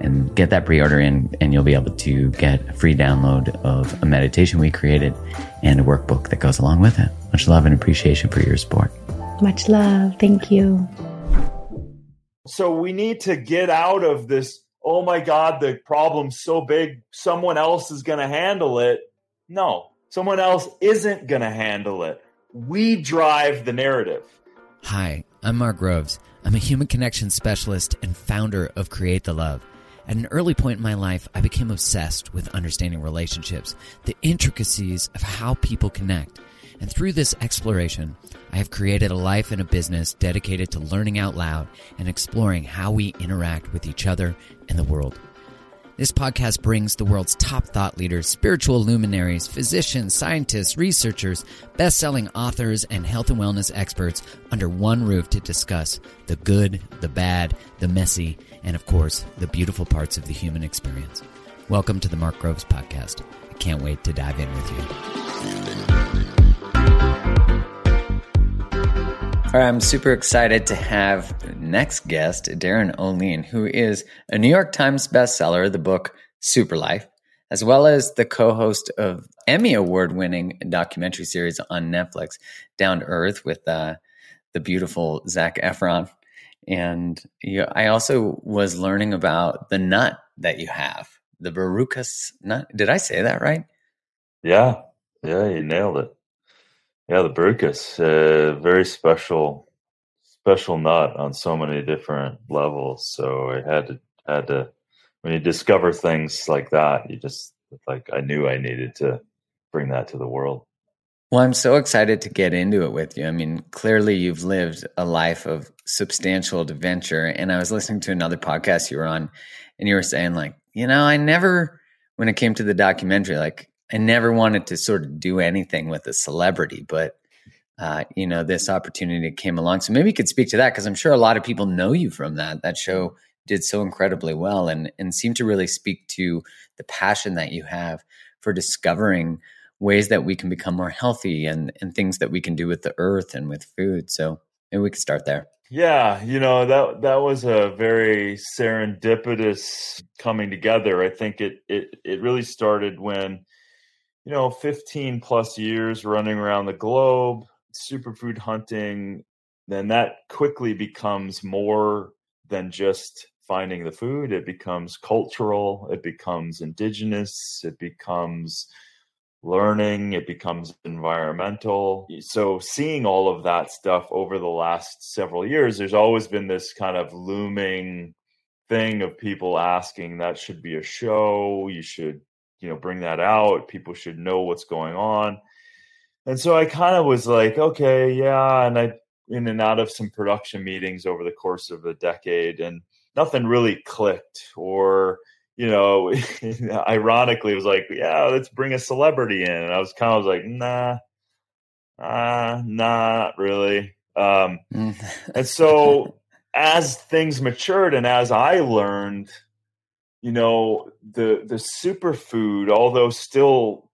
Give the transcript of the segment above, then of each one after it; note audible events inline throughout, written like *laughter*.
and get that pre-order in and you'll be able to get a free download of a meditation we created and a workbook that goes along with it. Much love and appreciation for your support. Much love. Thank you. So we need to get out of this, oh my God, the problem's so big, someone else is going to handle it. No, someone else isn't going to handle it. We drive the narrative. Hi, I'm Mark Groves. I'm a human connection specialist and founder of Create the Love. At an early point in my life, I became obsessed with understanding relationships, the intricacies of how people connect. And through this exploration, I have created a life and a business dedicated to learning out loud and exploring how we interact with each other and the world. This podcast brings the world's top thought leaders, spiritual luminaries, physicians, scientists, researchers, best selling authors, and health and wellness experts under one roof to discuss the good, the bad, the messy, and of course, the beautiful parts of the human experience. Welcome to the Mark Groves Podcast. I can't wait to dive in with you. All right, I'm super excited to have next guest, Darin Olien, who is a New York Times bestseller, the book Superlife, as well as the co host of Emmy Award winning documentary series on Netflix, Down to Earth, with uh, the beautiful Zac Efron. And you, I also was learning about the nut that you have, the Barukas nut. Did I say that right? Yeah. Yeah, you nailed it. Yeah, the Barukas, uh, very special, special nut on so many different levels. So I had to had to when you discover things like that, you just like I knew I needed to bring that to the world. Well, I'm so excited to get into it with you. I mean, clearly you've lived a life of substantial adventure. And I was listening to another podcast you were on, and you were saying, like, you know, I never, when it came to the documentary, like, I never wanted to sort of do anything with a celebrity, but uh, you know, this opportunity came along. So maybe you could speak to that because I'm sure a lot of people know you from that. That show did so incredibly well and and seemed to really speak to the passion that you have for discovering ways that we can become more healthy and and things that we can do with the earth and with food. So maybe we could start there. Yeah, you know that that was a very serendipitous coming together. I think it it it really started when you know, 15 plus years running around the globe, superfood hunting, then that quickly becomes more than just finding the food. It becomes cultural, it becomes indigenous, it becomes learning, it becomes environmental. So, seeing all of that stuff over the last several years, there's always been this kind of looming thing of people asking that should be a show, you should you know bring that out. People should know what's going on. And so i kind of was like okay yeah and i in and out of some production meetings over the course of a decade and nothing really clicked or you know *laughs* ironically it was like yeah let's bring a celebrity in and i was kind of like nah uh, not really. Um, mm. and so as things matured and as i learned you know the the superfood although still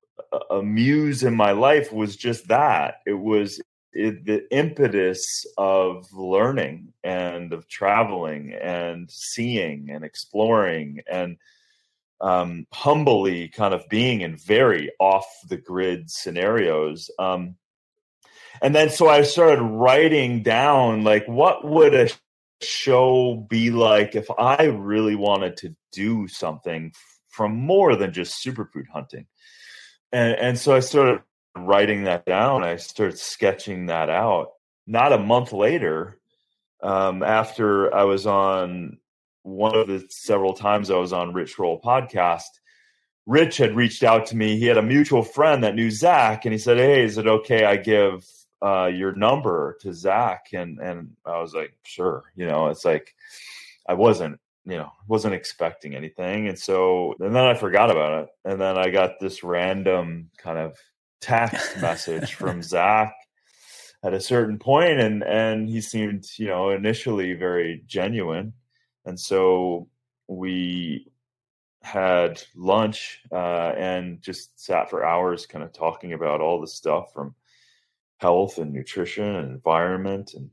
a muse in my life was just that it was it, the impetus of learning and of traveling and seeing and exploring and um, humbly kind of being in very off the grid scenarios. Um, and then so I started writing down like what would a show be like if I really wanted to do something from more than just superfood hunting. And and so I started writing that down. I started sketching that out. Not a month later, um, after I was on one of the several times I was on Rich Roll podcast, Rich had reached out to me. He had a mutual friend that knew Zac, and he said, "Hey, is it okay I give uh, your number to Zac?" And and I was like, "Sure." You know, it's like I wasn't, you know, wasn't expecting anything, and so and then I forgot about it, and then I got this random kind of text *laughs* message from Zac at a certain point, and and he seemed, you know, initially very genuine and so we had lunch uh, and just sat for hours kind of talking about all the stuff from health and nutrition and environment and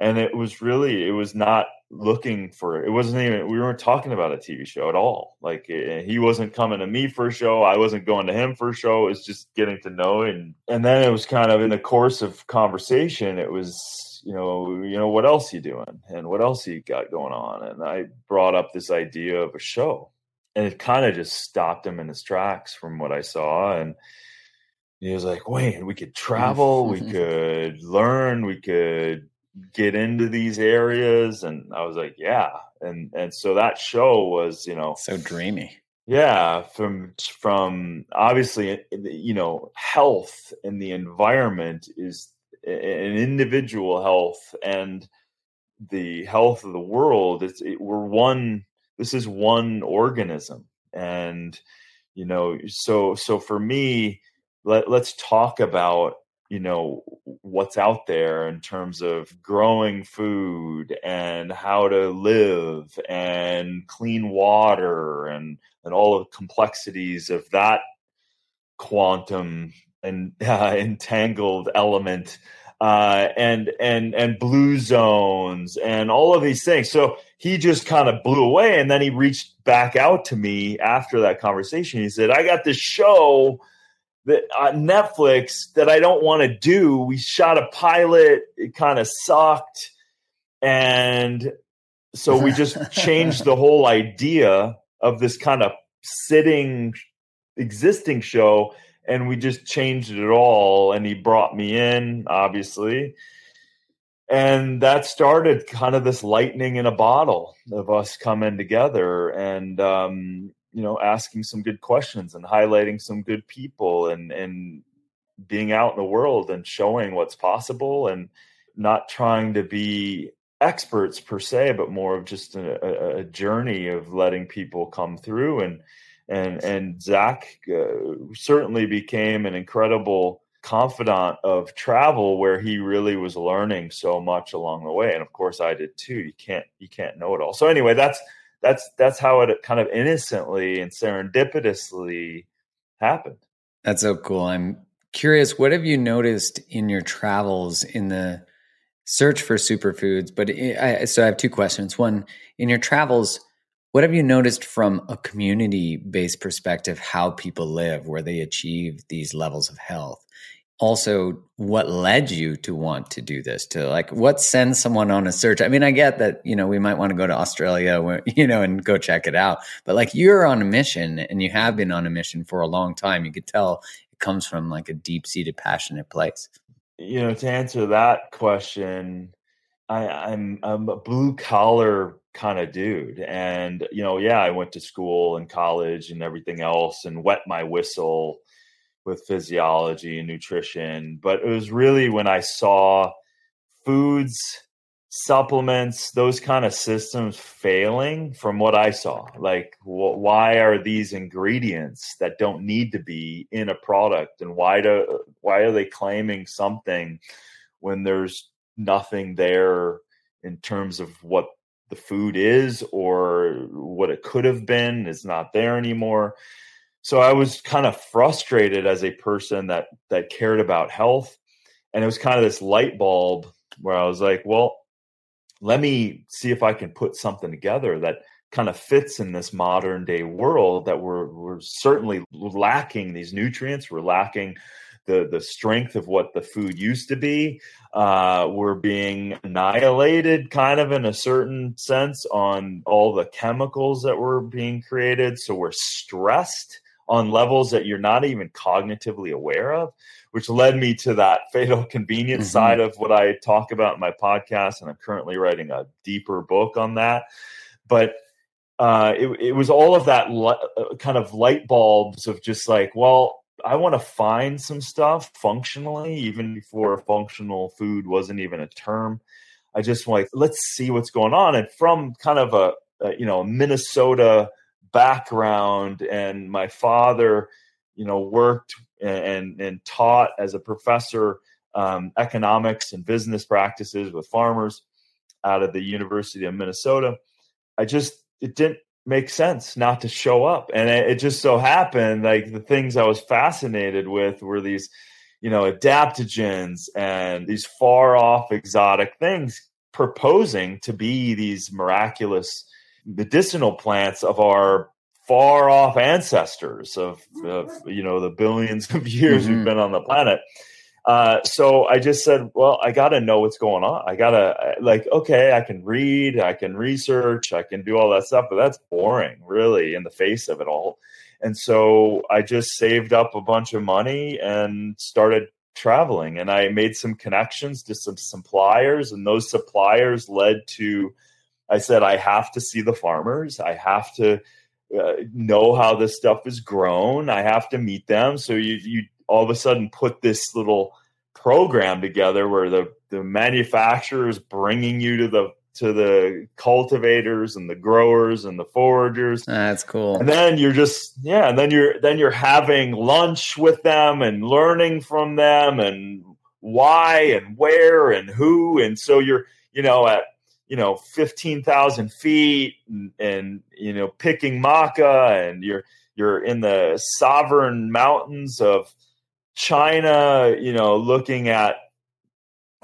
and it was really it was not looking for it wasn't even we weren't talking about a tv show at all like it, eh, he wasn't coming to me for a show i wasn't going to him for a show it was just getting to know and and then it was kind of in the course of conversation it was you know, you know, what else you doing and what else you got going on? And I brought up this idea of a show and it kind of just stopped him in his tracks from what I saw. And he was like, wait, we could travel, we *laughs* could learn, we could get into these areas. And I was like, yeah. And, and so that show was, you know, so dreamy. Yeah, from from obviously, eh, eh, you know, health and the environment is eh, an individual health and the health of the world it's it, we're one this is one organism and you know so so for me let, let's talk about you know what's out there in terms of growing food and how to live and clean water and and all the complexities of that quantum and *laughs* uh, entangled element uh, and and and blue zones and all of these things. So he just kind of blew away, and then he reached back out to me after that conversation. He said, "I got this show." That on Netflix that I don't want to do. We shot a pilot. It kind of sucked. And so we just *laughs* changed the whole idea of this kind of sitting existing show and we just changed it all and he brought me in obviously and that started kind of this lightning in a bottle of us coming together and um, you know asking some good questions and highlighting some good people and and being out in the world and showing what's possible and not trying to be experts per se but more of just a, a journey of letting people come through. And and and Zac uh, certainly became an incredible confidant of travel where he really was learning so much along the way. And of course I did too. You can't you can't know it all. So anyway that's that's that's how it kind of innocently and serendipitously happened. That's so cool. I'm curious what have you noticed in your travels in the search for superfoods? But I, so i have two questions. One in your travels what have you noticed from a community based perspective how people live, where they achieve these levels of health? Also, what led you to want to do this? To like, what sends someone on a search? I mean, I get that, you know, we might want to go to Australia, where, *laughs* you know, and go check it out. But like, you're on a mission and you have been on a mission for a long time. You could tell it comes from like a deep seated, passionate place. You know, to answer that question, I, I'm I'm a blue collar kind of dude. And, you know, yeah, I went to school and college and everything else and wet my whistle with physiology and nutrition. But it was really when I saw foods, supplements, those kind of systems failing from what I saw. Like, wh- why are these ingredients that don't need to be in a product? And why do, why are they claiming something when there's nothing there in terms of what the food is or what it could have been is not there anymore so i was kind of frustrated as a person that that cared about health and it was kind of this light bulb where i was like well let me see if i can put something together that kind of fits in this modern day world that we're we're certainly lacking these nutrients we're lacking the the strength of what the food used to be uh, we're being annihilated kind of in a certain sense on all the chemicals that were being created so we're stressed on levels that you're not even cognitively aware of which led me to that *laughs* fatal convenience mm-hmm. side of what i talk about in my podcast and i'm currently writing a deeper book on that but uh, it, it, was all of that li- uh, kind of light bulbs of just like, well, I want to find some stuff functionally, even before functional food wasn't even a term. I just like, let's see what's going on. And from kind of a, a you know, Minnesota background, and my father, you know, worked and and taught as a professor um, economics and business practices with farmers out of the University of Minnesota. I just it didn't make sense not to show up. And it, it, just so happened like the things I was fascinated with were these, you know, adaptogens and these far off exotic things proposing to be these miraculous medicinal plants of our far off ancestors of, of you know the billions of years mm-hmm. we've been on the planet uh, so I just said, well, I got to know what's going on. I got to, like, okay, I can read, I can research, I can do all that stuff, but that's boring, really, in the face of it all. And so I just saved up a bunch of money and started traveling. And I made some connections to some suppliers, and those suppliers led to, I said, I have to see the farmers. I have to uh, know how this stuff is grown. I have to meet them. So you, you all of a sudden put this little program together where the the manufacturer is bringing you to the to the cultivators and the growers and the foragers. That's cool. And then you're just yeah, and then you're then you're having lunch with them and learning from them and why and where and who and so you're you know at you know 15,000 feet and, and you know picking maca and you're you're in the sovereign mountains of China, you know, looking at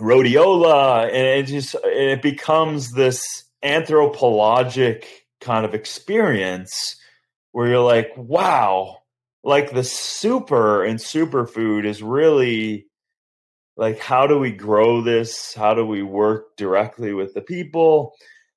rhodiola, and it just it becomes this anthropologic kind of experience where you're like, wow, like the super and superfood is really like how do we grow this? How do we work directly with the people?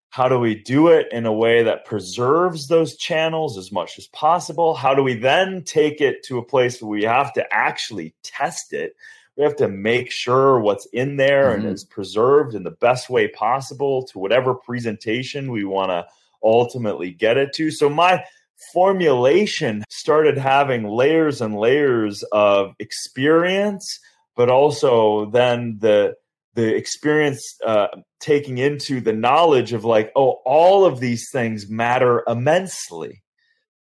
How do we do it in a way that preserves those channels as much as possible? How do we then take it to a place where we have to actually test it? We have to make sure what's in there mm-hmm. and is preserved in the best way possible to whatever presentation we want to ultimately get it to. So, my formulation started having layers and layers of experience, but also then the the experience uh, taking into the knowledge of like oh all of these things matter immensely.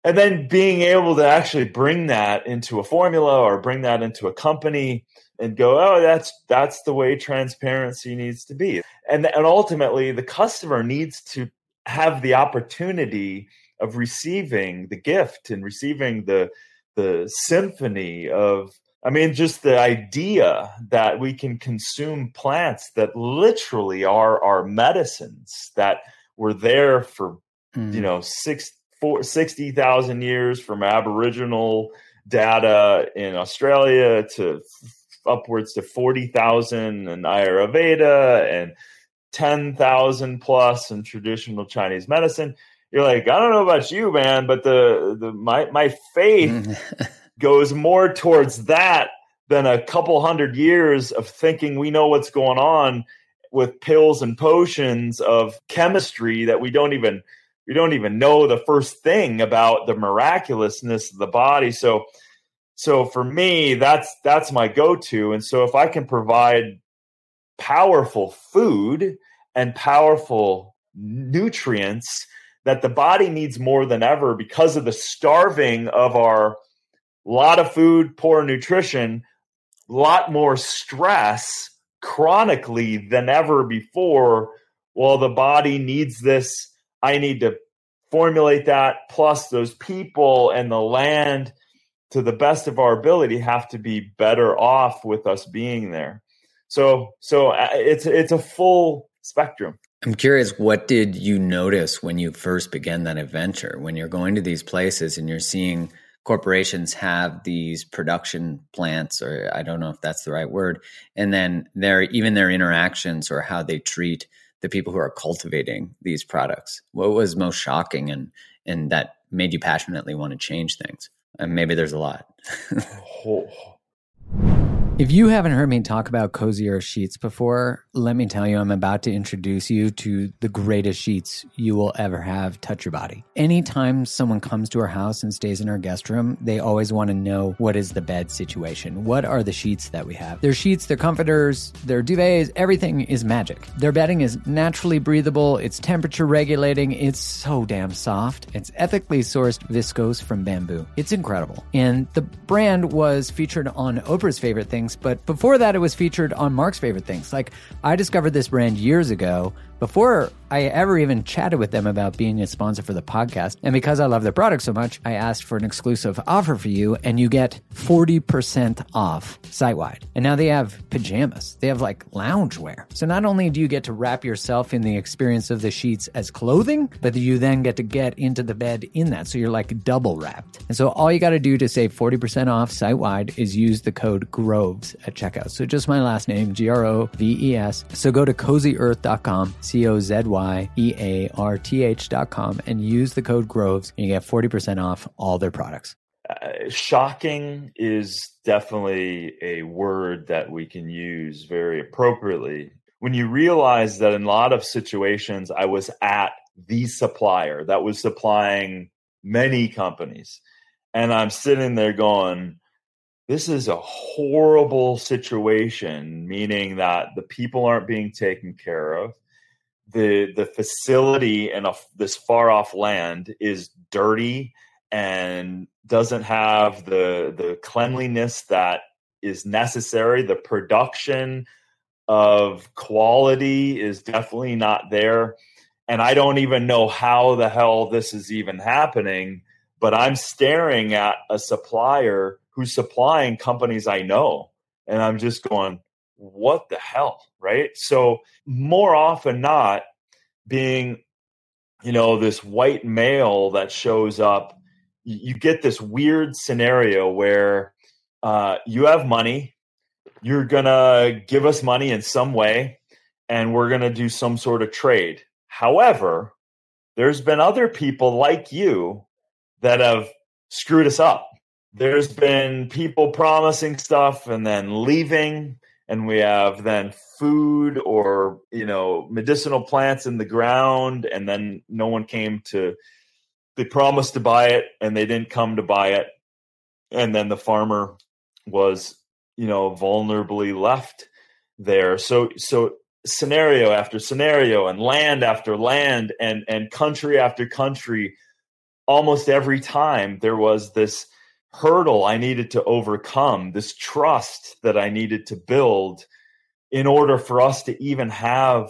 And then being able to actually bring that into a formula or bring that into a company and go oh that's that's the way transparency needs to be. And and ultimately the customer needs to have the opportunity of receiving the gift and receiving the the symphony of I mean, just the idea that we can consume plants that literally are our medicines that were there for, mm. you know, six, four, 60,000 years from Aboriginal data in Australia to upwards to 40,000 in Ayurveda and 10,000 plus in traditional Chinese medicine. You're like, I don't know about you, man, but the, the my my faith *laughs* goes more towards that than a couple hundred years of thinking we know what's going on with pills and potions of chemistry that we don't even we don't even know the first thing about the miraculousness of the body. So so for me that's that's my go-to. And so if i can provide powerful food and powerful nutrients that the body needs more than ever because of the starving of our a lot of food, poor nutrition, a lot more stress chronically than ever before. Well, the body needs this. I need to formulate that. Plus, those people and the land, to the best of our ability, have to be better off with us being there. So, so uh, it's it's a full spectrum. I'm curious, what did you notice when you first began that adventure? When you're going to these places and you're seeing corporations have these production plants, or I don't know if that's the right word, and then their even their interactions or how they treat the people who are cultivating these products. What was most shocking and and that made you passionately want to change things? And maybe there's a lot. *laughs* If you haven't heard me talk about Cozy Earth sheets before, let me tell you, I'm about to introduce you to the greatest sheets you will ever have touch your body. Anytime someone comes to our house and stays in our guest room, they always want to know what is the bed situation? What are the sheets that we have? Their sheets, their comforters, their duvets, everything is magic. Their bedding is naturally breathable, it's temperature regulating, it's so damn soft. It's ethically sourced viscose from bamboo. It's incredible. And the brand was featured on Oprah's favorite things things. But before that, it was featured on Mark's favorite things. Like I discovered this brand years ago before I ever even chatted with them about being a sponsor for the podcast. And because I love their product so much, I asked for an exclusive offer for you, and you get 40% off site wide. And now they have pajamas, they have like loungewear. So not only do you get to wrap yourself in the experience of the sheets as clothing, but you then get to get into the bed in that. So you're like double wrapped. And so all you got to do to save 40% off site wide is use the code GROVES at checkout. So just my last name, G R O V E S. So go to cozyearth.com C O Z Y E A R T H dot com and use the code GROVES and you get 40% off all their products. Uh, shocking is definitely a word that we can use very appropriately. When you realize that in a lot of situations, I was at the supplier that was supplying many companies, and I'm sitting there going, this is a horrible situation, meaning that the people aren't being taken care of the the facility in a, this far off land is dirty and doesn't have the the cleanliness that is necessary. The production of quality is definitely not there. And i don't even know how the hell this is even happening but i'm staring at a supplier who's supplying companies i know. And i'm just going what the hell right? So more often not being you know this white male that shows up you get this weird scenario where uh, you have money you're gonna give us money in some way and we're gonna do some sort of trade. However there's been other people like you that have screwed us up. There's been people promising stuff and then leaving and we have then food or you know medicinal plants in the ground and then no one came to they promised to buy it and they didn't come to buy it. And then the farmer was you know vulnerably left there. So so scenario after scenario and land after land and and country after country almost every time there was this hurdle I needed to overcome, this trust that I needed to build in order for us to even have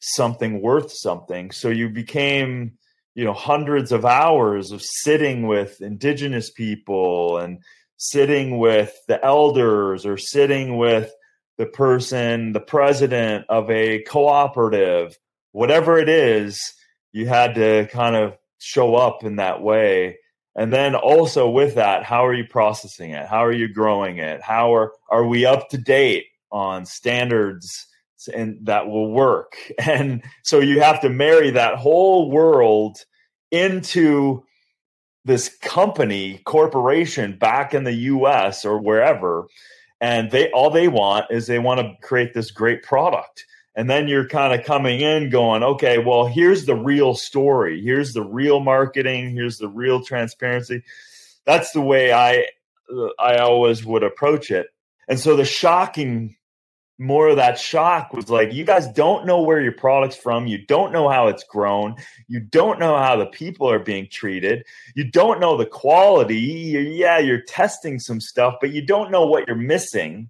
something worth something. So you became, you know, hundreds of hours of sitting with indigenous people and sitting with the elders or sitting with the person, the president of a cooperative, whatever it is, you had to kind of show up in that way and then also with that how are you processing it? How are you growing it? How are are we up to date on standards and that will work? *laughs* And so you have to marry that whole world into this company corporation back in the US or wherever and they all they want is they want to create this great product and then you're kind of coming in going okay well here's the real story. Here's the real marketing. Here's the real transparency. That's the way i uh, i always would approach it. And so the shocking more of that shock was like you guys don't know where your product's from. You don't know how it's grown. You don't know how the people are being treated. You don't know the quality. Yeah you're testing some stuff but you don't know what you're missing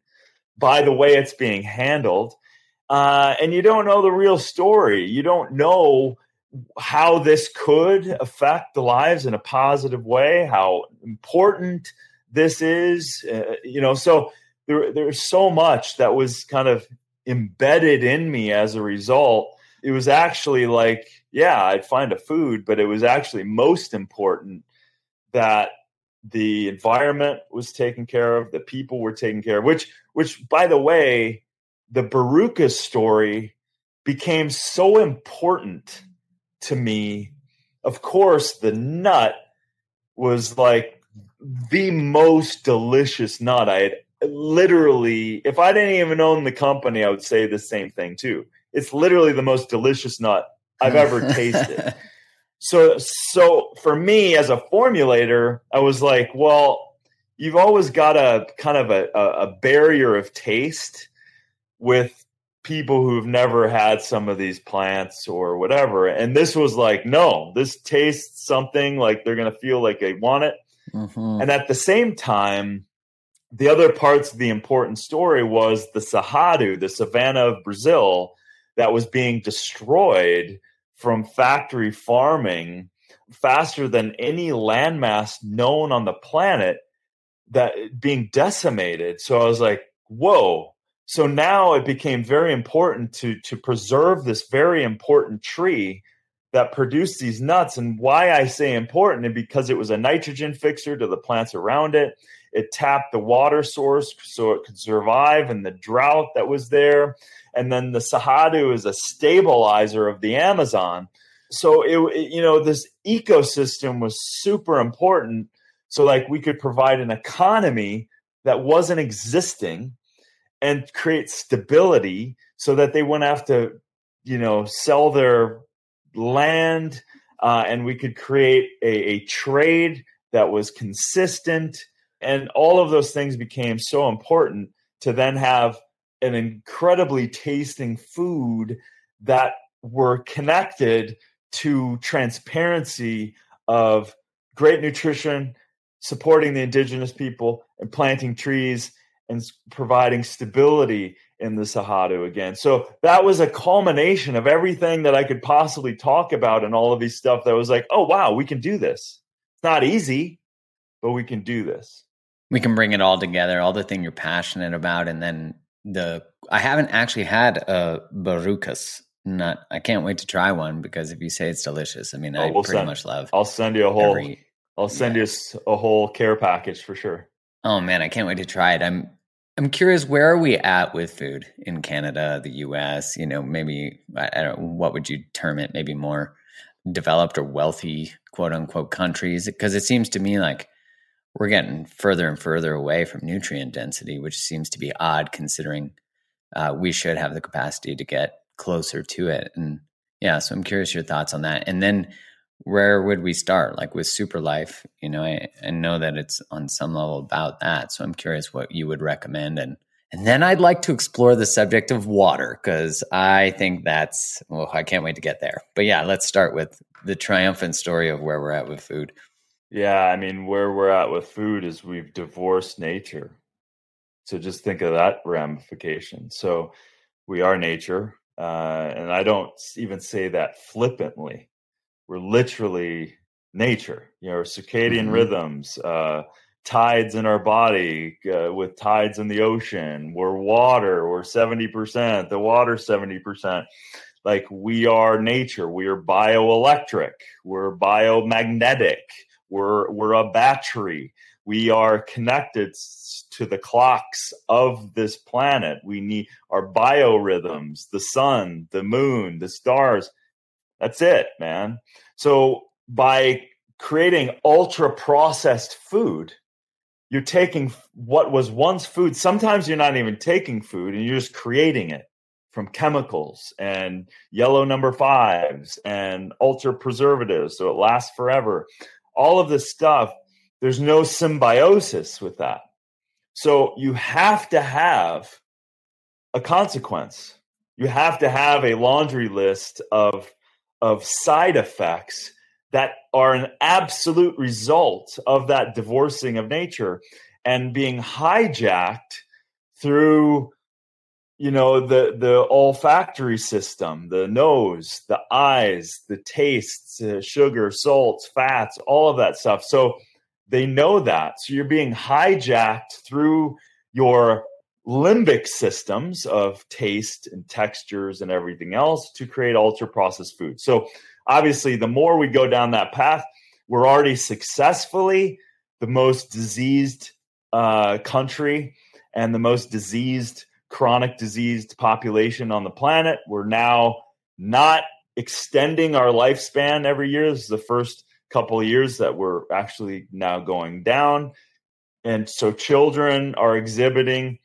by the way it's being handled uh, and you don't know the real story. You don't know how this could affect the lives in a positive way, how important this is. Uh, you know, so there, there's so much that was kind of embedded in me as a result it was actually like, yeah, I'd find a food, but it was actually most important that the environment was taken care of, the people were taken care of, which, which by the way, the Barukas story became so important to me. Of course, the nut was like the most delicious nut I had literally, if I didn't even own the company, I would say the same thing too. It's literally the most delicious nut I've ever *laughs* tasted. So, so for me as a formulator, I was like, well, you've always got a kind of a, a barrier of taste with people who've never had some of these plants or whatever. And this was like, no, this tastes something like they're going to feel like they want it. Mm-hmm. And at the same time, the other parts of the important story was the Cerrado, the savanna of Brazil, that was being destroyed from factory farming faster than any landmass known on the planet that being decimated. So I was like, whoa. So now it became very important to to preserve this very important tree that produced these nuts. And why I say important is because it was a nitrogen fixer to the plants around it. It tapped the water source so it could survive in the drought that was there. And then the Cerrado is a stabilizer of the Amazon. So it, it, you know, this ecosystem was super important. So like we could provide an economy that wasn't existing and create stability so that they wouldn't have to, you know, sell their land uh, and we could create a, a trade that was consistent. And all of those things became so important to then have an incredibly tasting food that were connected to transparency of great nutrition, supporting the indigenous people, and planting trees and providing stability in the Cerrado again. So that was a culmination of everything that I could possibly talk about and all of these stuff that was like, oh, wow, we can do this. It's not easy, but we can do this we can bring it all together, all the thing you're passionate about, and then the. I haven't actually had a barukas nut. I can't wait to try one because if you say it's delicious, I mean, oh, I we'll pretty send, much love. I'll send you a whole. Every, I'll send yeah. you a whole care package for sure. Oh man, I can't wait to try it. I'm I'm curious, where are we at with food in Canada, the U.S.? You know, maybe I, don't. What would you term it? Maybe more developed or wealthy, quote unquote, countries? Because it seems to me like we're getting further and further away from nutrient density, which seems to be odd considering uh, we should have the capacity to get closer to it. And yeah, so I'm curious your thoughts on that. And then where would we start? Like with Superlife, you know, I, I know that it's on some level about that. So I'm curious what you would recommend. And and then I'd like to explore the subject of water because I think that's well, I can't wait to get there. But yeah, let's start with the triumphant story of where we're at with food. Yeah, I mean, where we're at with food is we've divorced nature. So just think of that ramification. So we are nature, uh, and I don't even say that flippantly. We're literally nature. You know, circadian mm-hmm. rhythms, uh, tides in our body, uh, with tides in the ocean. We're water. We're seventy percent. The water seventy percent. Like we are nature. We are bioelectric. We're biomagnetic we're we're a battery. We are connected to the clocks of this planet. We need our biorhythms, the sun, the moon, the stars. That's it, man. So by creating ultra processed food, you're taking what was once food. Sometimes you're not even taking food and you're just creating it from chemicals and yellow number fives and ultra preservatives so it lasts forever all of this stuff, there's no symbiosis with that. So you have to have a consequence. You have to have a laundry list of, of side effects that are an absolute result of that divorcing of nature and being hijacked through you know the the olfactory system the nose the eyes the tastes uh, sugar salts fats all of that stuff. So they know that. So you're being hijacked through your limbic systems of taste and textures and everything else to create ultra processed food. So, obviously, the more we go down that path, we're already successfully the most diseased uh, country and the most diseased, chronic diseased population on the planet. We're now not extending our lifespan every year. This is the first couple years that we're actually now going down. And so children are exhibiting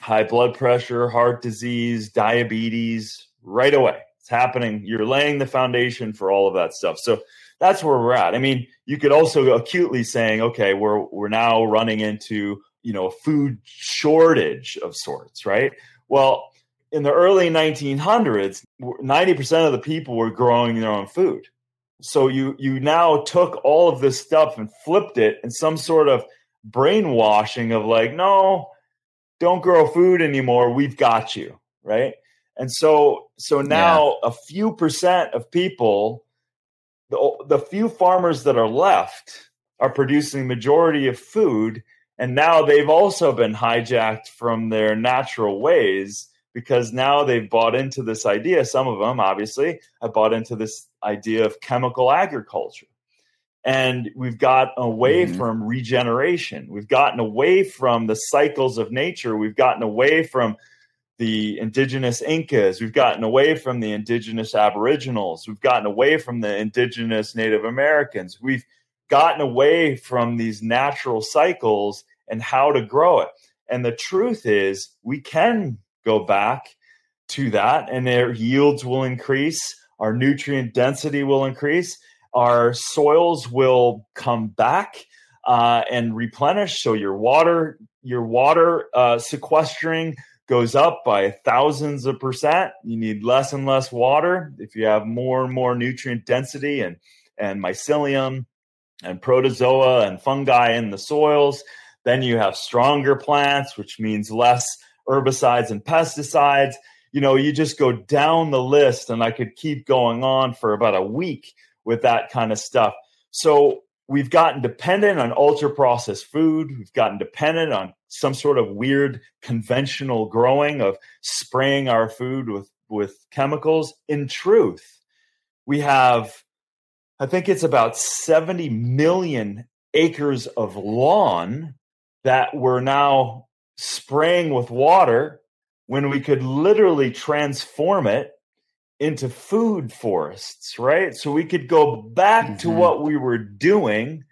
high blood pressure, heart disease, diabetes right away. It's happening. You're laying the foundation for all of that stuff. So that's where we're at. I mean, you could also acutely saying, okay, we're we're now running into, you know, a food shortage of sorts, right? Well, in the early 1900s, 90% of the people were growing their own food. So you you now took all of this stuff and flipped it in some sort of brainwashing of like, no, don't grow food anymore. We've got you, right? And so so now yeah. a few percent of people, the the few farmers that are left are producing majority of food and now they've also been hijacked from their natural ways because now they've bought into this idea some of them obviously have bought into this idea of chemical agriculture and we've got away mm-hmm. from regeneration. We've gotten away from the cycles of nature. We've gotten away from the indigenous incas. We've gotten away from the indigenous aboriginals. We've gotten away from the indigenous native americans. We've gotten away from these natural cycles and how to grow it. And the truth is we can go back to that and their yields will increase. Our nutrient density will increase our soils will come back uh, and replenish. So your water, your water uh, sequestering goes up by thousands of percent. You need less and less water if you have more and more nutrient density and and mycelium and protozoa and fungi in the soils. Then you have stronger plants, which means less herbicides and pesticides. You know, you just go down the list, and I could keep going on for about a week with that kind of stuff. So we've gotten dependent on ultra processed food. We've gotten dependent on some sort of weird conventional growing of spraying our food with, with chemicals. In truth, we have, I think it's about 70 million acres of lawn that we're now spraying with water when we could literally transform it into food forests, right? So we could go back mm-hmm. to what we were doing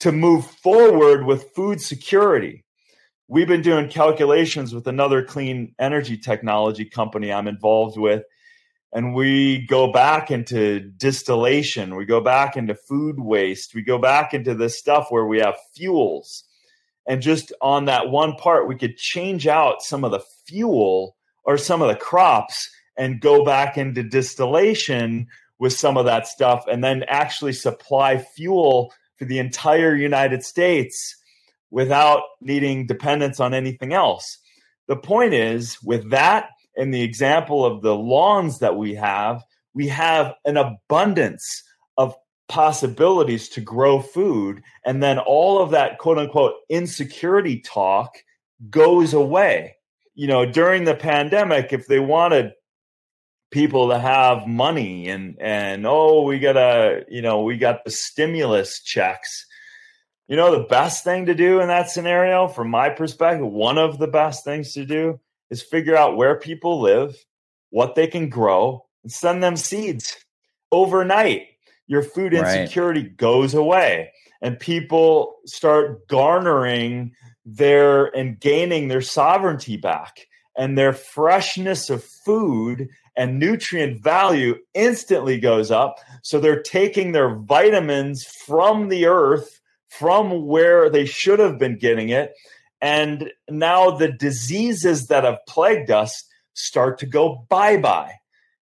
to move forward with food security. We've been doing calculations with another clean energy technology company I'm involved with. And we go back into distillation, we go back into food waste, we go back into this stuff where we have fuels. And just on that one part, we could change out some of the fuel or some of the crops and go back into distillation with some of that stuff and then actually supply fuel for the entire United States without needing dependence on anything else. The point is, with that and the example of the lawns that we have, we have an abundance of possibilities to grow food. And then all of that quote unquote insecurity talk goes away. You know, during the pandemic, if they wanted people to have money and and oh we gotta you know we got the stimulus checks you know the best thing to do in that scenario from my perspective one of the best things to do is figure out where people live what they can grow and send them seeds overnight your food insecurity right. goes away and people start garnering their and gaining their sovereignty back and their freshness of food and nutrient value instantly goes up. So they're taking their vitamins from the earth, from where they should have been getting it. And now the diseases that have plagued us start to go bye bye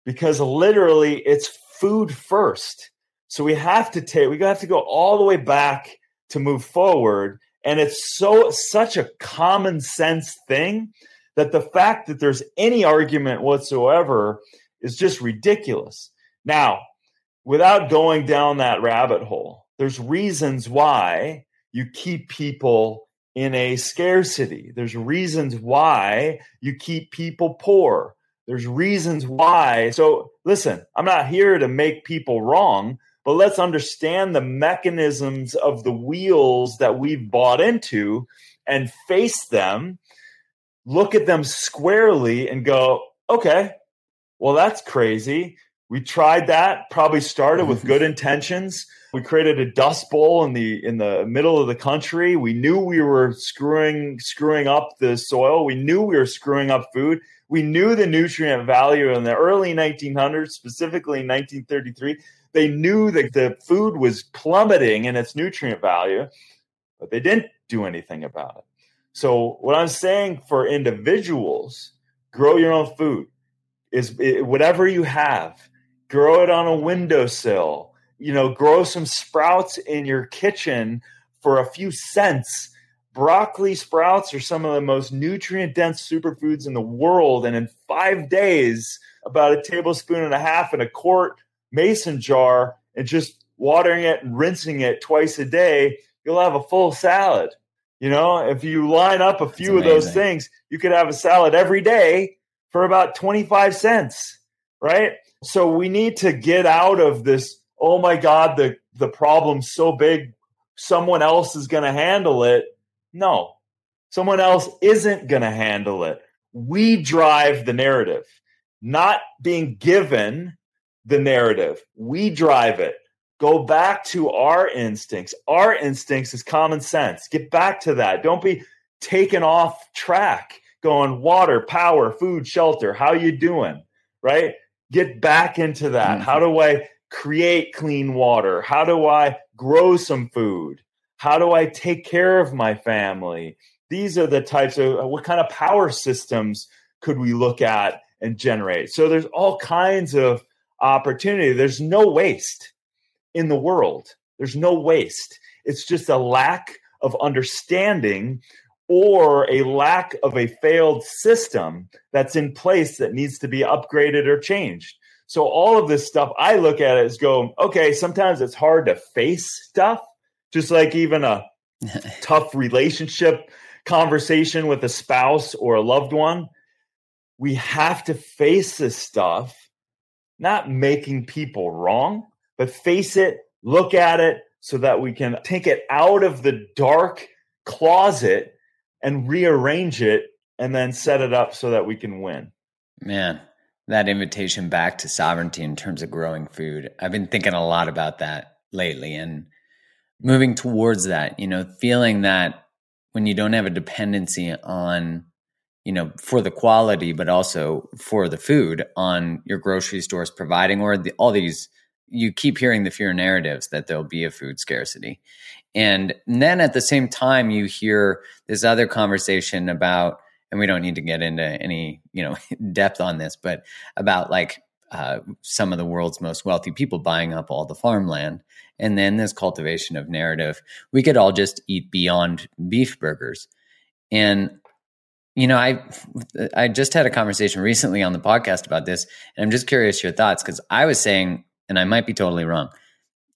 because literally it's food first. So we have to take, we have to go all the way back to move forward. And it's so, such a common sense thing that the fact that there's any argument whatsoever is just ridiculous. Now, without going down that rabbit hole, there's reasons why you keep people in a scarcity. There's reasons why you keep people poor. There's reasons why. So, listen, I'm not here to make people wrong, but let's understand the mechanisms of the wheels that we've bought into and face them, look at them squarely, and go, okay, well, that's crazy. We tried that, probably started with good *laughs* intentions. We created a dust bowl in the in the middle of the country. We knew we were screwing screwing up the soil. We knew we were screwing up food. We knew the nutrient value in the early 1900s, specifically 1933. They knew that the food was plummeting in its nutrient value, but they didn't do anything about it. So, what I'm saying for individuals, grow your own food is whatever you have, grow it on a windowsill. You know, grow some sprouts in your kitchen for a few cents broccoli sprouts are some of the most nutrient dense superfoods in the world. And in five days, about a tablespoon and a half in a quart mason jar and just watering it and rinsing it twice a day, you'll have a full salad. You know, if you line up a few of those things, you could have a salad every day for about 25 cents, right? So we need to get out of this, oh my God, the, the problem's so big, someone else is going to handle it no, someone else isn't going to handle it. We drive the narrative, not being given the narrative. We drive it. Go back to our instincts. Our instincts is common sense. Get back to that. Don't be taken off track going water, power, food, shelter. How you doing? Right? Get back into that. Mm-hmm. How do I create clean water? How do I grow some food? How do I take care of my family? These are the types of what kind of power systems could we look at and generate? So there's all kinds of opportunity. There's no waste in the world. There's no waste. It's just a lack of understanding or a lack of a failed system that's in place that needs to be upgraded or changed. So all of this stuff, I look at it as go, okay, sometimes it's hard to face stuff just like even a *laughs* tough relationship conversation with a spouse or a loved one, we have to face this stuff, not making people wrong, but face it, look at it so that we can take it out of the dark closet and rearrange it and then set it up so that we can win. Man, that invitation back to sovereignty in terms of growing food. I've been thinking a lot about that lately and moving towards that, you know, feeling that when you don't have a dependency on, you know, for the quality, but also for the food on your grocery stores providing, or the, all these, you keep hearing the fear narratives that there'll be a food scarcity. And then at the same time, you hear this other conversation about, and we don't need to get into any, you know, *laughs* depth on this, but about like uh, some of the world's most wealthy people buying up all the farmland and then this cultivation of narrative. We could all just eat beyond beef burgers. And you know, I I just had a conversation recently on the podcast about this, and I'm just curious your thoughts because I was saying, and I might be totally wrong,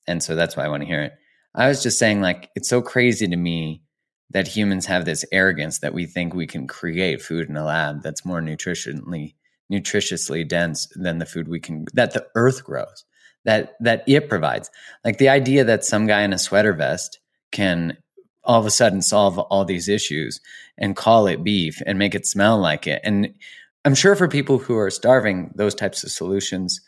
and so that's why I want to hear it. I was just saying, like, it's so crazy to me that humans have this arrogance that we think we can create food in a lab that's more nutritionally nutritiously dense than the food we can that the earth grows that that it provides. Like the idea that some guy in a sweater vest can all of a sudden solve all these issues and call it beef and make it smell like it. And I'm sure for people who are starving, those types of solutions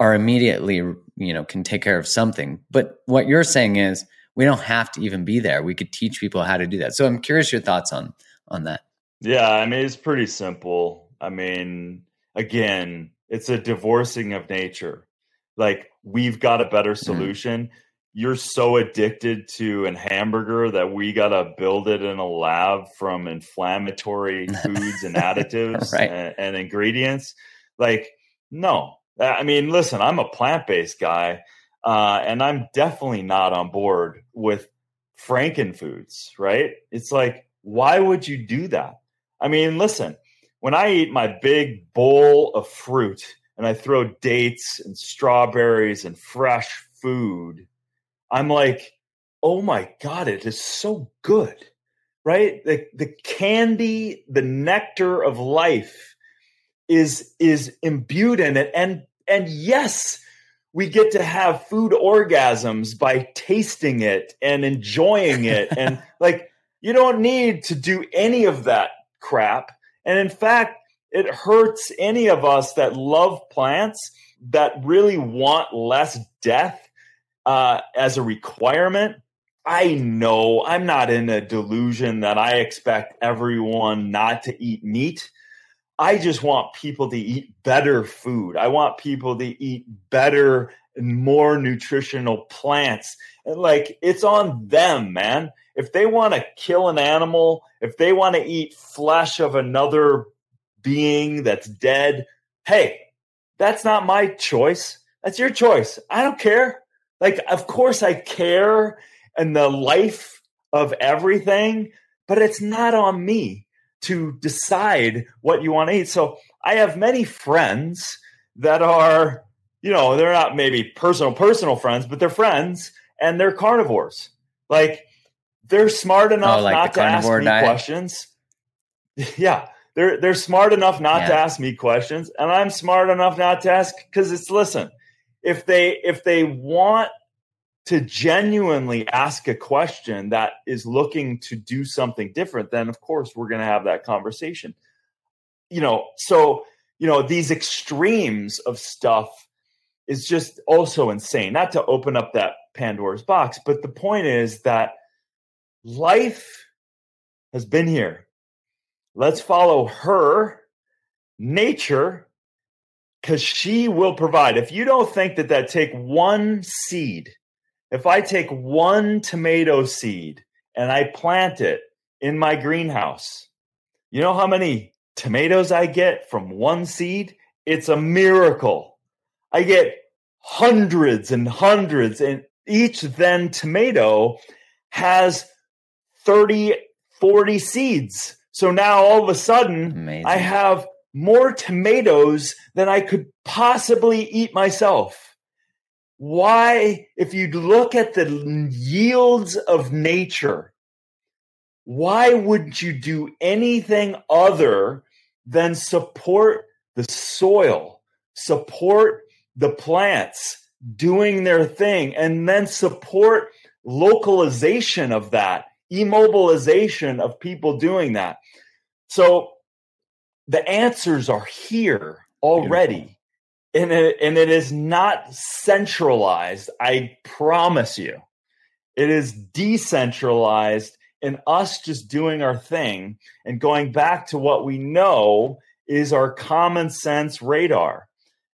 are immediately, you know, can take care of something. But what you're saying is we don't have to even be there. We could teach people how to do that. So I'm curious your thoughts on on that. Yeah, I mean it's pretty simple. I mean, again, it's a divorcing of nature like we've got a better mm-hmm. solution. Mm. You're so addicted to an hamburger that we got to build it in a lab from inflammatory foods and *laughs* additives right. and, and ingredients. Like, no. I mean, listen, I'm a plant based guy, uh, and I'm definitely not on board with frankenfoods, right? It's like, why would you do that? I mean, listen, when I eat my big bowl of fruit and I throw dates and strawberries and fresh food, I'm like, oh my God, it is so good. right? The, the candy, the nectar of life is, is imbued in it. And, and yes, we get to have food orgasms by tasting it and enjoying it. *laughs* and like, you don't need to do any of that crap. And in fact, it hurts any of us that love plants that really want less death uh, as a requirement. I know I'm not in a delusion that I expect everyone not to eat meat. I just want people to eat better food. I want people to eat better and more nutritional plants. And like it's on them, man. If they want to kill an animal, if they want to eat flesh of another being that's dead, hey, that's not my choice. That's your choice. I don't care. Like, of course I care and the life of everything, but it's not on me to decide what you want to eat. So I have many friends that are, you know, they're not maybe personal, personal friends, but they're friends and they're carnivores. Like they're smart oh, enough oh, like not to ask me diet? questions. *laughs* yeah. They're they're smart enough not yeah. to ask me questions, and I'm smart enough not to ask because it's listen, if they if they want to genuinely ask a question that is looking to do something different, then of course we're going to have that conversation. You know, so you know these extremes of stuff is just also insane. Not to open up that Pandora's box, but the point is that life has been here. Let's follow her nature because she will provide. If you don't think that that take one seed, if I take one tomato seed and I plant it in my greenhouse, you know how many tomatoes I get from one seed? It's a miracle. I get hundreds and hundreds, and each then tomato has 30, 40 seeds. So now all of a sudden, Amazing. I have more tomatoes than I could possibly eat myself. Why, if you look at the yields of nature, why wouldn't you do anything other than support the soil, support the plants doing their thing, and then support localization of that immobilization of people doing that. So the answers are here already. And it, and it is not centralized, I promise you. It is decentralized in us just doing our thing and going back to what we know is our common sense radar.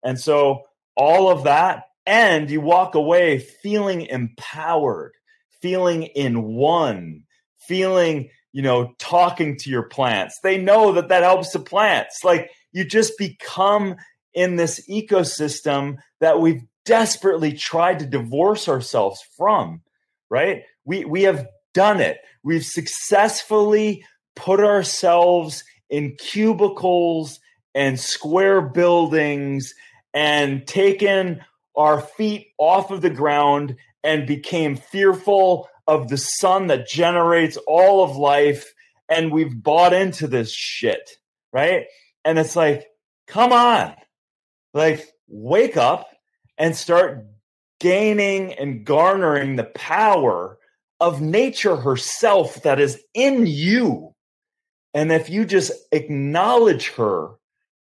And so all of that, and you walk away feeling empowered, feeling in one, feeling, you know, talking to your plants. They know that that helps the plants. Like you just become in this ecosystem that we've desperately tried to divorce ourselves from, right? We we have done it. We've successfully put ourselves in cubicles and square buildings and taken our feet off of the ground and became fearful of the sun that generates all of life. And we've bought into this shit, right? And it's like, come on, like, wake up and start gaining and garnering the power of nature herself that is in you. And if you just acknowledge her,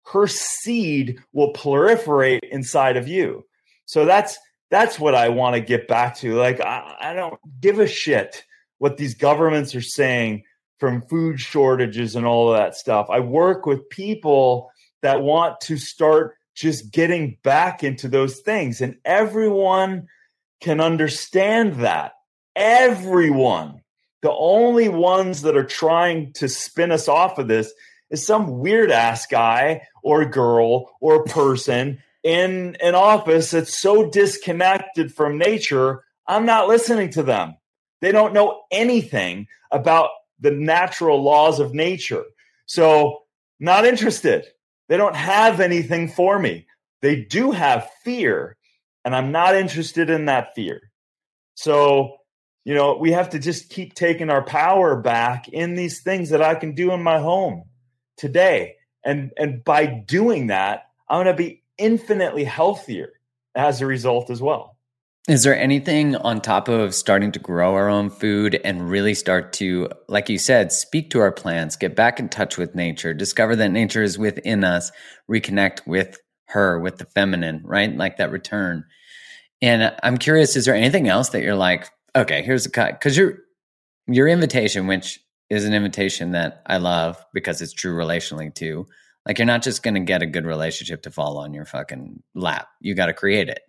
her seed will proliferate inside of you. So that's that's what I want to get back to. Like, I, I don't give a shit what these governments are saying from food shortages and all of that stuff. I work with people that want to start just getting back into those things, and everyone can understand that. Everyone. The only ones that are trying to spin us off of this is some weird ass guy or girl or person in an office that's so disconnected from nature, I'm not listening to them. They don't know anything about the natural laws of nature. So, not interested. They don't have anything for me. They do have fear, and I'm not interested in that fear. So, you know, we have to just keep taking our power back in these things that I can do in my home today. And and by doing that, I'm going to be infinitely healthier as a result as well. Is there anything on top of starting to grow our own food and really start to, like you said, speak to our plants, get back in touch with nature, discover that nature is within us, reconnect with her, with the feminine, right? Like that return. And I'm curious, is there anything else that you're like, okay, here's a cut? Because your your invitation, which is an invitation that I love because it's true relationally too. Like you're not just to get a good relationship to fall on your fucking lap. You got to create it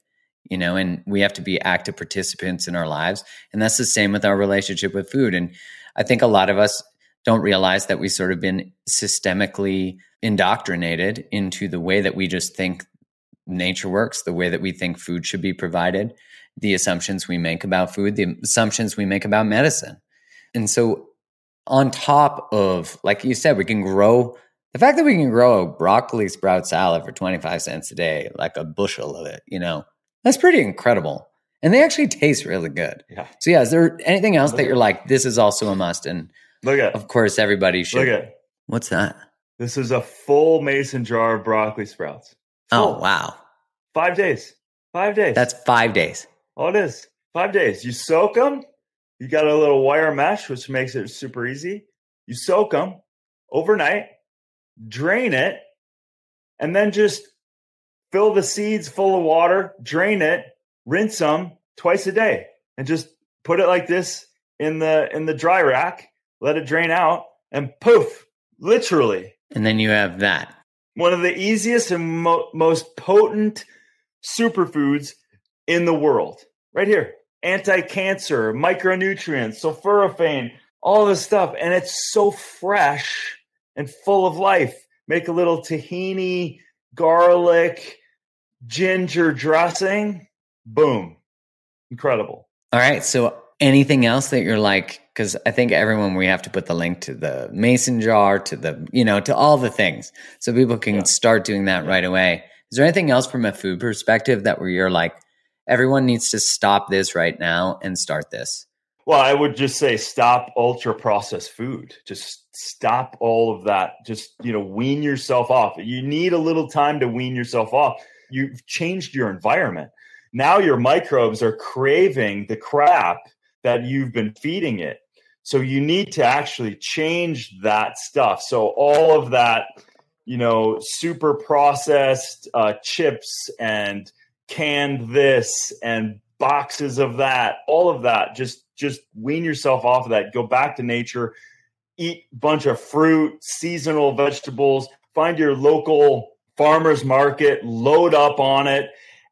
you know, and we have to be active participants in our lives. And that's the same with our relationship with food. And I think a lot of us don't realize that we've sort of been systemically indoctrinated into the way that we just think nature works, the way that we think food should be provided, the assumptions we make about food, the assumptions we make about medicine. And so, on top of, like you said, we can grow the fact that we can grow a broccoli sprout salad for 25 cents a day, like a bushel of it, you know, that's pretty incredible. And they actually taste really good. Yeah. So yeah, is there anything else look that you're like, this is also a must? And look at of course everybody should look at what's that? This is a full mason jar of broccoli sprouts. Oh, full. Oh wow. Five days. Five days. That's five days. All it is. Five days. You soak them. You got a little wire mesh, which makes it super easy. You soak them overnight, drain it, and then just fill the seeds full of water, drain it, rinse them twice a day, and just put it like this in the in the dry rack. Let it drain out, and poof, literally. And then you have that. One of the easiest and mo- most potent superfoods in the world, right here. Anti-cancer, micronutrients, sulforaphane, all this stuff, and it's so fresh and full of life. Make a little tahini, garlic, ginger dressing. Boom. Incredible. All right. So anything else that you're like, because I think everyone, we have to put the link to the mason jar, to the, you know, to all the things so people can yeah. start doing that right away. Is there anything else from a food perspective that where you're like, everyone needs to stop this right now and start this? Well, I would just say stop ultra processed food. Just stop all of that. Just, you know, wean yourself off. You need a little time to wean yourself off you've changed your environment. Now your microbes are craving the crap that you've been feeding it. So you need to actually change that stuff. So all of that, you know, super processed uh, chips and canned this and boxes of that, all of that, just just wean yourself off of that. Go back to nature, eat a bunch of fruit, seasonal vegetables, find your local farmers market, load up on it,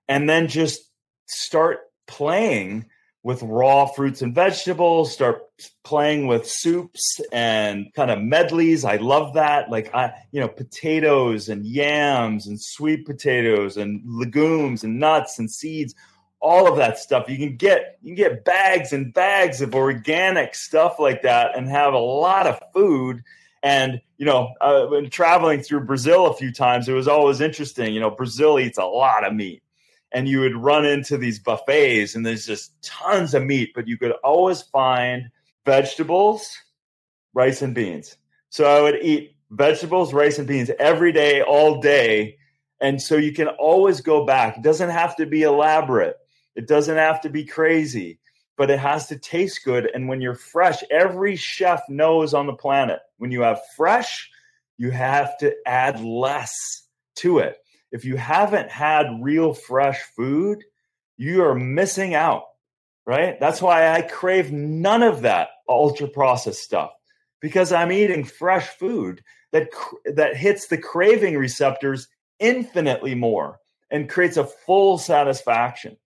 and then just start playing with raw fruits and vegetables, start playing with soups and kind of medleys. I love that. Like I, you know, potatoes and yams and sweet potatoes and legumes and nuts and seeds, all of that stuff. You can get you can get bags and bags of organic stuff like that and have a lot of food and you know, uh, when traveling through Brazil a few times, it was always interesting. You know, Brazil eats a lot of meat, and you would run into these buffets, and there's just tons of meat, but you could always find vegetables, rice, and beans. So I would eat vegetables, rice, and beans every day, all day. And so you can always go back. It doesn't have to be elaborate. It doesn't have to be crazy but it has to taste good. And when you're fresh, every chef knows on the planet when you have fresh, you have to add less to it. If you haven't had real fresh food, you are missing out, right? That's why I crave none of that ultra processed stuff because I'm eating fresh food that that hits the craving receptors infinitely more and creates a full satisfaction.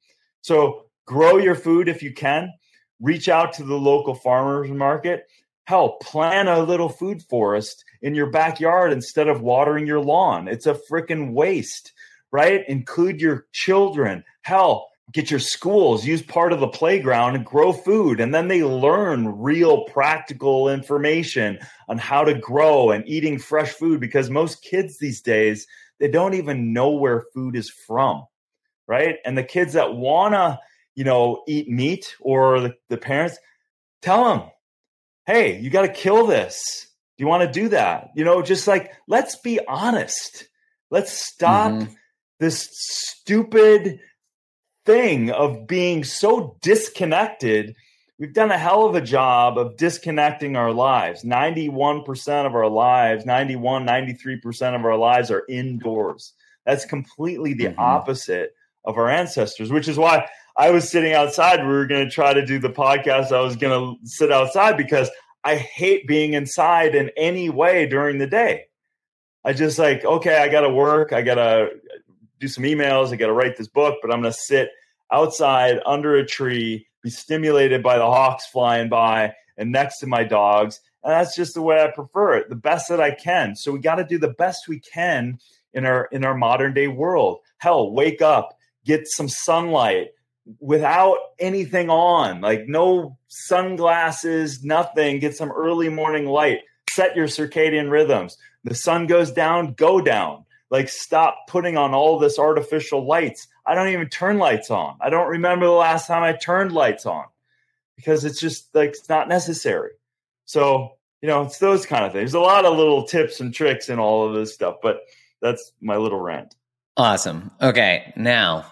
So grow your food if you can, reach out to the local farmers market. Hell, plant a little food forest in your backyard instead of watering your lawn. It's a freaking waste, right? Include your children. Hell, get your schools, use part of the playground and grow food. And then they learn real practical information on how to grow and eating fresh food because most kids these days, they don't even know where food is from, right? And the kids that want to you know, eat meat or the, the parents, tell them, hey, you got to kill this. Do you want to do that? You know, just like, let's be honest. Let's stop mm-hmm. this stupid thing of being so disconnected. We've done a hell of a job of disconnecting our lives. 91% of our lives, 91, 93% of our lives are indoors. That's completely the mm-hmm. opposite of our ancestors, which is why I was sitting outside. We were going to try to do the podcast. I was going to sit outside because I hate being inside in any way during the day. I just like, okay, I got to work. I got to do some emails. I got to write this book, but I'm going to sit outside under a tree, be stimulated by the hawks flying by and next to my dogs. And that's just the way I prefer it, the best that I can. So we got to do the best we can in our in our modern day world. Hell, wake up, get some sunlight without anything on, like no sunglasses, nothing. Get some early morning light. Set your circadian rhythms. The sun goes down, go down. Like stop putting on all this artificial lights. I don't even turn lights on. I don't remember the last time I turned lights on because it's just like it's not necessary. So, you know, it's those kind of things. There's a lot of little tips and tricks and all of this stuff, but that's my little rant. Awesome. Okay, now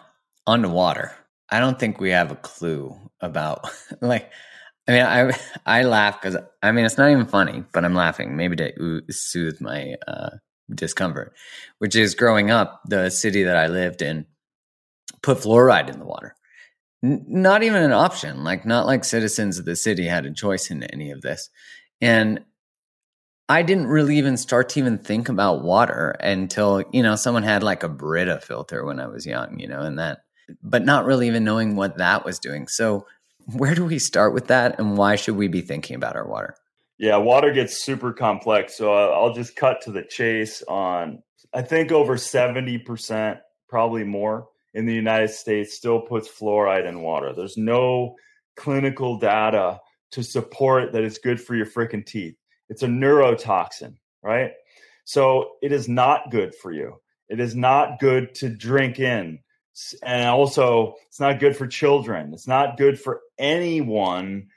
on to water. I don't think we have a clue about *laughs* like I mean, I *laughs* I laugh because I mean it's not even funny, but I'm laughing maybe to soothe my uh, discomfort, which is growing up, the city that I lived in put fluoride in the water. N- not even an option, like not like citizens of the city had a choice in any of this. And I didn't really even start to even think about water until, you know, someone had like a Brita filter when I was young, you know, and that, but not really even knowing what that was doing. So, where do we start with that and why should we be thinking about our water? Yeah, water gets super complex. So uh, I'll just cut to the chase on I think over 70%, probably more, in the United States still puts fluoride in water. There's no clinical data to support that it's good for your freaking teeth. It's a neurotoxin, right? So it is not good for you. It is not good to drink in. And also, it's not good for children. It's not good for anyone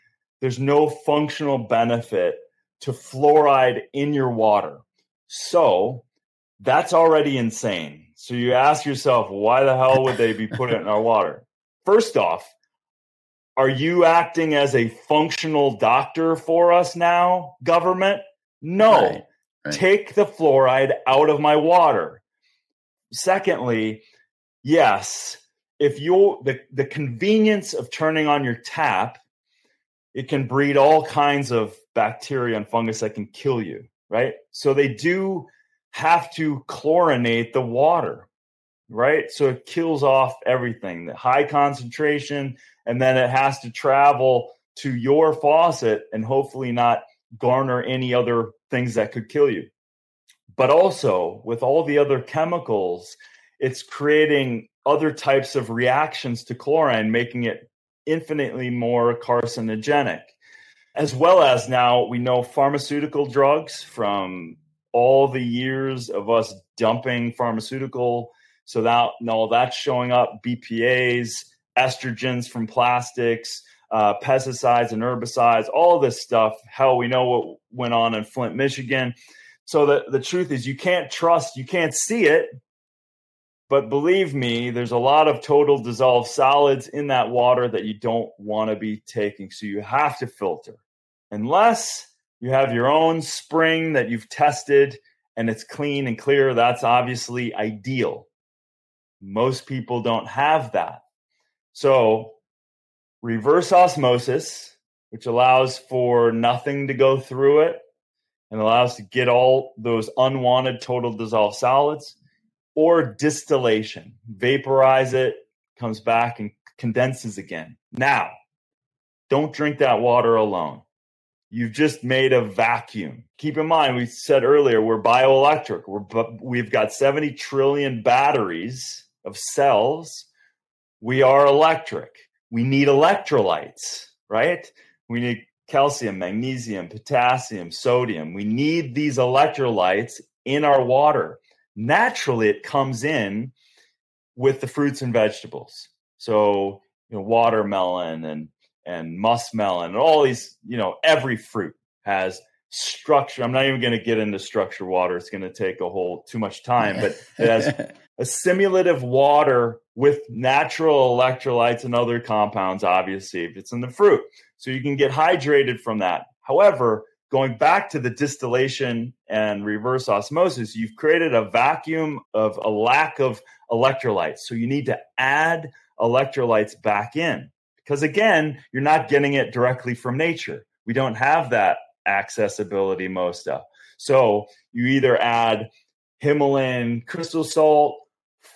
there's no functional benefit to fluoride in your water. So that's already insane. So you ask yourself, why the hell would they be putting it in our water? First off, are you acting as a functional doctor for us now, government? No. Right, right. Take the fluoride out of my water. Secondly, yes, if you the, the convenience of turning on your tap it can breed all kinds of bacteria and fungus that can kill you, right? So they do have to chlorinate the water, right? So it kills off everything, the high concentration, and then it has to travel to your faucet and hopefully not garner any other things that could kill you. But also, with all the other chemicals, it's creating other types of reactions to chlorine, making it infinitely more carcinogenic. As well as now we know pharmaceutical drugs from all the years of us dumping pharmaceutical. So that no, that's showing up BPAs, estrogens from plastics, uh, pesticides and herbicides, all this stuff. Hell, we know what went on in Flint, Michigan. So the, the truth is you can't trust, you can't see it, but believe me, there's a lot of total dissolved solids in that water that you don't want to be taking. So you have to filter. Unless you have your own spring that you've tested and it's clean and clear, that's obviously ideal. Most people don't have that. So reverse osmosis, which allows for nothing to go through it and allows to get all those unwanted total dissolved solids or distillation. Vaporize it, comes back and condenses again. Now, don't drink that water alone. You've just made a vacuum. Keep in mind, we said earlier, we're bioelectric. We're, we've got 70 trillion batteries of cells. We are electric. We need electrolytes, right? We need calcium, magnesium, potassium, sodium. We need these electrolytes in our water naturally it comes in with the fruits and vegetables. So, you know, watermelon and and muskmelon and all these, you know, every fruit has structure. I'm not even going to get into structure water. It's going to take a whole too much time, but it has *laughs* a simulative water with natural electrolytes and other compounds, obviously, if it's in the fruit. So you can get hydrated from that. However, going back to the distillation and reverse osmosis, you've created a vacuum of a lack of electrolytes. So you need to add electrolytes back in because, again, you're not getting it directly from nature. We don't have that accessibility most of. So you either add Himalayan crystal salt,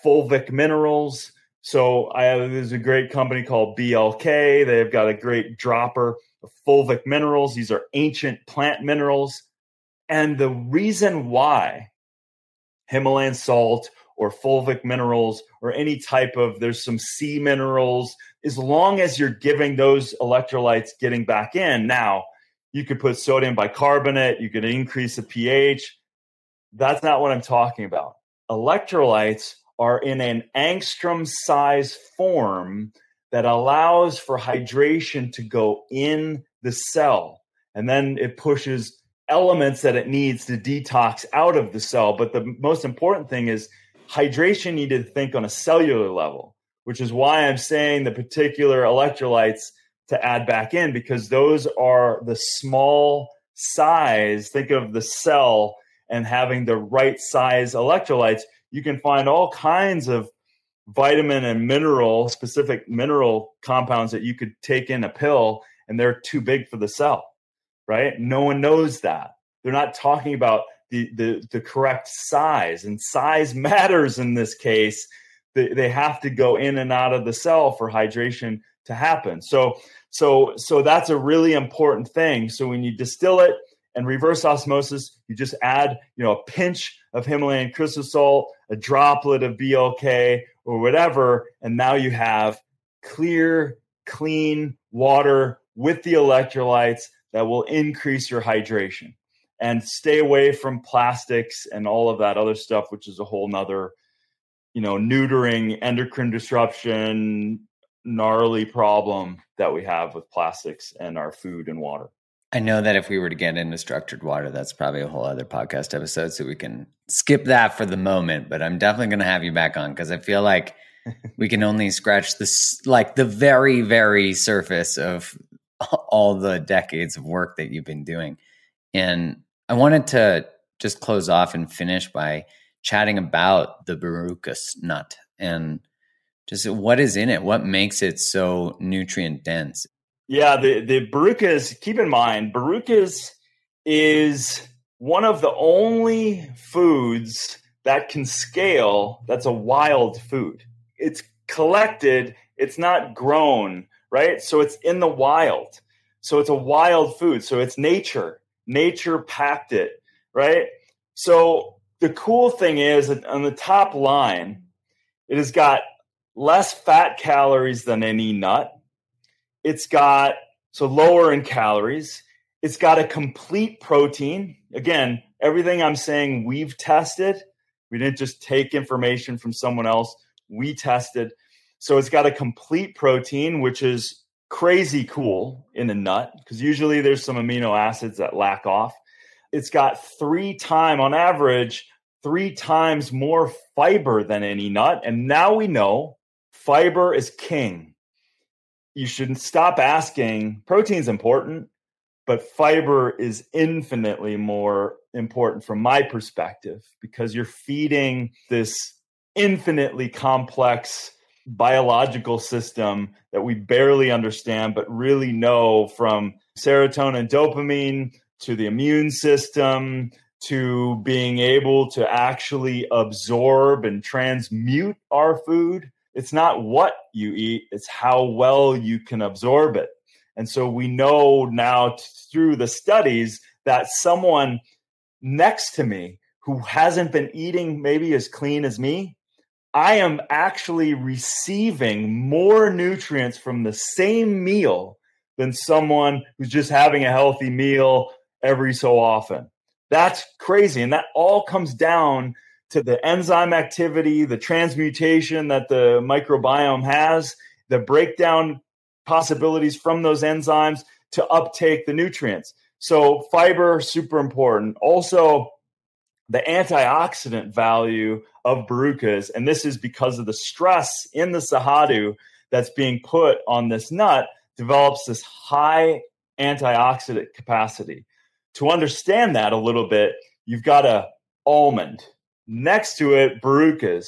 fulvic minerals. So I have, there's a great company called BLK. They've got a great dropper of fulvic minerals. These are ancient plant minerals. And the reason why Himalayan salt or fulvic minerals or any type of there's some sea minerals as long as you're giving those electrolytes getting back in now you could put sodium bicarbonate, you could increase the pH. That's not what I'm talking about. Electrolytes are in an angstrom size form that allows for hydration to go in the cell. And then it pushes elements that it needs to detox out of the cell. But the most important thing is hydration needed to think on a cellular level, which is why I'm saying the particular electrolytes to add back in because those are the small size. Think of the cell and having the right size electrolytes. You can find all kinds of vitamin and mineral specific mineral compounds that you could take in a pill and they're too big for the cell right? No one knows that. They're not talking about the the, the correct size and size *laughs* matters in this case. They, they have to go in and out of the cell for hydration to happen. So so so that's a really important thing. So when you distill it and reverse osmosis, you just add, you know, a pinch of Himalayan crystal salt, a droplet of BLK or whatever, and now you have clear, clean water with the electrolytes that will increase your hydration. And stay away from plastics and all of that other stuff, which is a whole nother, you know, neutering, endocrine disruption, gnarly problem that we have with plastics and our food and water. I know that if we were to get into structured water, that's probably a whole other podcast episode. So we can skip that for the moment. But I'm definitely going to have you back on because I feel like *laughs* we can only scratch this, like the very, very surface of all the decades of work that you've been doing. And I wanted to just close off and finish by chatting about the Barukas nut and just what is in it? What makes it so nutrient dense? Yeah, the the barukas. Keep in mind, barukas is one of the only foods that can scale. That's a wild food. It's collected. It's not grown, right? So it's in the wild. So it's a wild food. So it's nature. Nature packed it, right? So the cool thing is on the top line, it has got less fat calories than any nut. It's got so lower in calories. It's got a complete protein. Again, everything I'm saying we've tested. We didn't just take information from someone else. We tested. So it's got a complete protein, which is crazy cool in a nut because usually there's some amino acids that lack off. It's got three time on average, three times more fiber than any nut. And now we know Fiber is king. You should stop asking. Protein's important, but fiber is infinitely more important from my perspective because you're feeding this infinitely complex biological system that we barely understand, but really know from serotonin, dopamine to the immune system to being able to actually absorb and transmute our food it's not what you eat, it's how well you can absorb it. And so we know now through the studies that someone next to me who hasn't been eating maybe as clean as me, I am actually receiving more nutrients from the same meal than someone who's just having a healthy meal every so often. That's crazy. And that all comes down to the enzyme activity, the transmutation that the microbiome has, the breakdown possibilities from those enzymes to uptake the nutrients. So fiber super important. Also, the antioxidant value of barukas, and this is because of the stress in the Cerrado that's being put on this nut, develops this high antioxidant capacity. To understand that a little bit, you've got a almond. Next to it, barukas.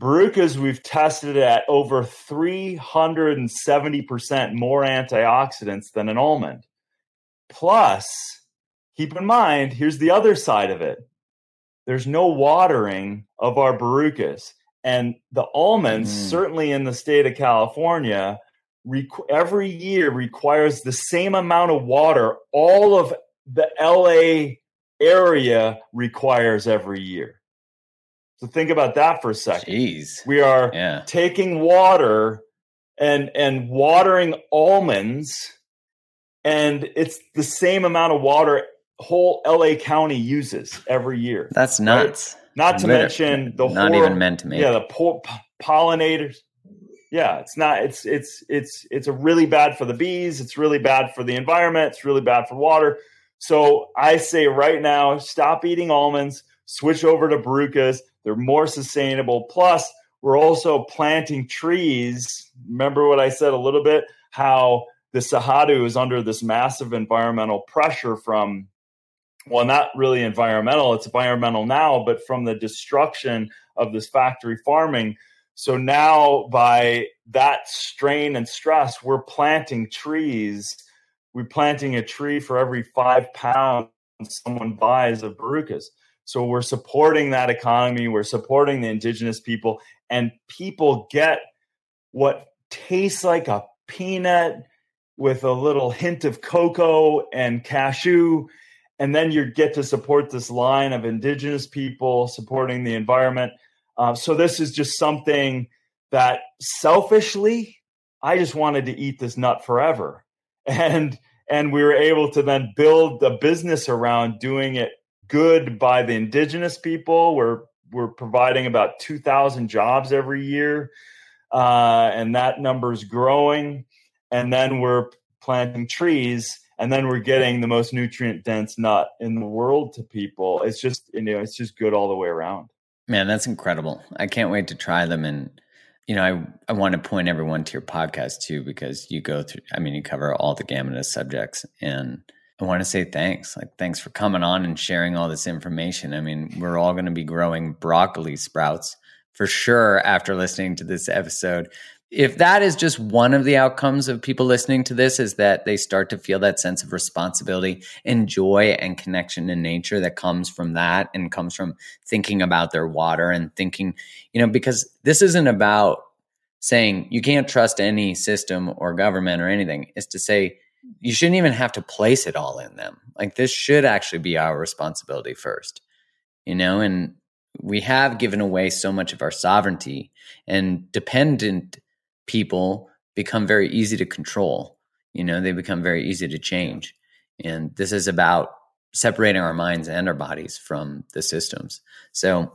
Barukas, we've tested at over 370% more antioxidants than an almond. Plus, keep in mind, here's the other side of it there's no watering of our barukas. And the almonds, mm. certainly in the state of California, requ- every year requires the same amount of water all of the LA area requires every year. So think about that for a second. Jeez. We are yeah. taking water and and watering almonds and it's the same amount of water whole LA County uses every year. That's nuts. Right? Not to mention the not horror, even meant to me. Yeah, the po- pollinators. Yeah, it's not. It's it's it's it's a really bad for the bees. It's really bad for the environment. It's really bad for water. So I say right now, stop eating almonds. Switch over to barukas. They're more sustainable. Plus, we're also planting trees. Remember what I said a little bit? How the Cerrado is under this massive environmental pressure from well, not really environmental, it's environmental now, but from the destruction of this factory farming. So now, by that strain and stress, we're planting trees. We're planting a tree for every five pounds someone buys of barukas. So we're supporting that economy, we're supporting the indigenous people, and people get what tastes like a peanut with a little hint of cocoa and cashew and then you get to support this line of indigenous people supporting the environment. Uh, so this is just something that selfishly, I just wanted to eat this nut forever, *laughs* and and we were able to then build the business around doing it good by the indigenous people. We're we're providing about two thousand jobs every year, uh, and that number is growing. And then we're planting trees and then we're getting the most nutrient dense nut in the world to people. It's just you know it's just good all the way around. Man, that's incredible. I can't wait to try them and you know, I, I want to point everyone to your podcast too, because you go through, I mean, you cover all the gamut of subjects. And I want to say thanks. Like, thanks for coming on and sharing all this information. I mean, we're all going to be growing broccoli sprouts for sure after listening to this episode if that is just one of the outcomes of people listening to this is that they start to feel that sense of responsibility and joy and connection in nature that comes from that and comes from thinking about their water and thinking you know because this isn't about saying you can't trust any system or government or anything it's to say you shouldn't even have to place it all in them like this should actually be our responsibility first you know and we have given away so much of our sovereignty and dependent people become very easy to control. You know, they become very easy to change. And this is about separating our minds and our bodies from the systems. So,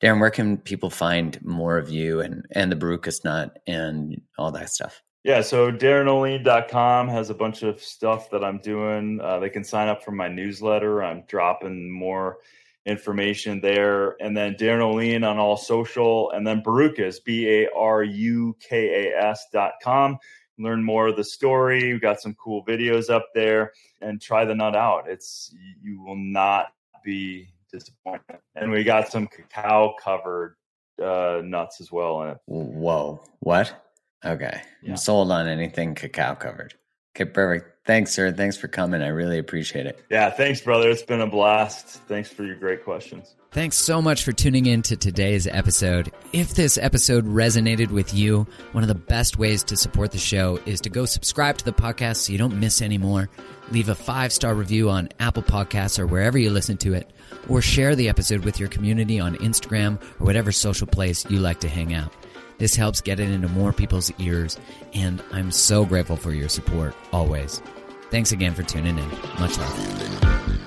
Darin, where can people find more of you and, and the Barukas Nut and all that stuff? Yeah, so darinolien.com has a bunch of stuff that I'm doing. Uh, they can sign up for my newsletter. I'm dropping more information there. And then Darin Olien on all social, and then Barukas, B A R U K A S dot com. Learn more of the story. We've got some cool videos up there and try the nut out. It's you will not be disappointed. And we got some cacao covered uh, nuts as well in it. Whoa. What? Okay. Yeah. I'm sold on anything cacao covered. Okay, perfect. Thanks, sir. Thanks for coming. I really appreciate it. Yeah, thanks, brother. It's been a blast. Thanks for your great questions. Thanks so much for tuning in to today's episode. If this episode resonated with you, one of the best ways to support the show is to go subscribe to the podcast so you don't miss any more. Leave a five star review on Apple Podcasts or wherever you listen to it, or share the episode with your community on Instagram or whatever social place you like to hang out. This helps get it into more people's ears, and I'm so grateful for your support always. Thanks again for tuning in. Much love.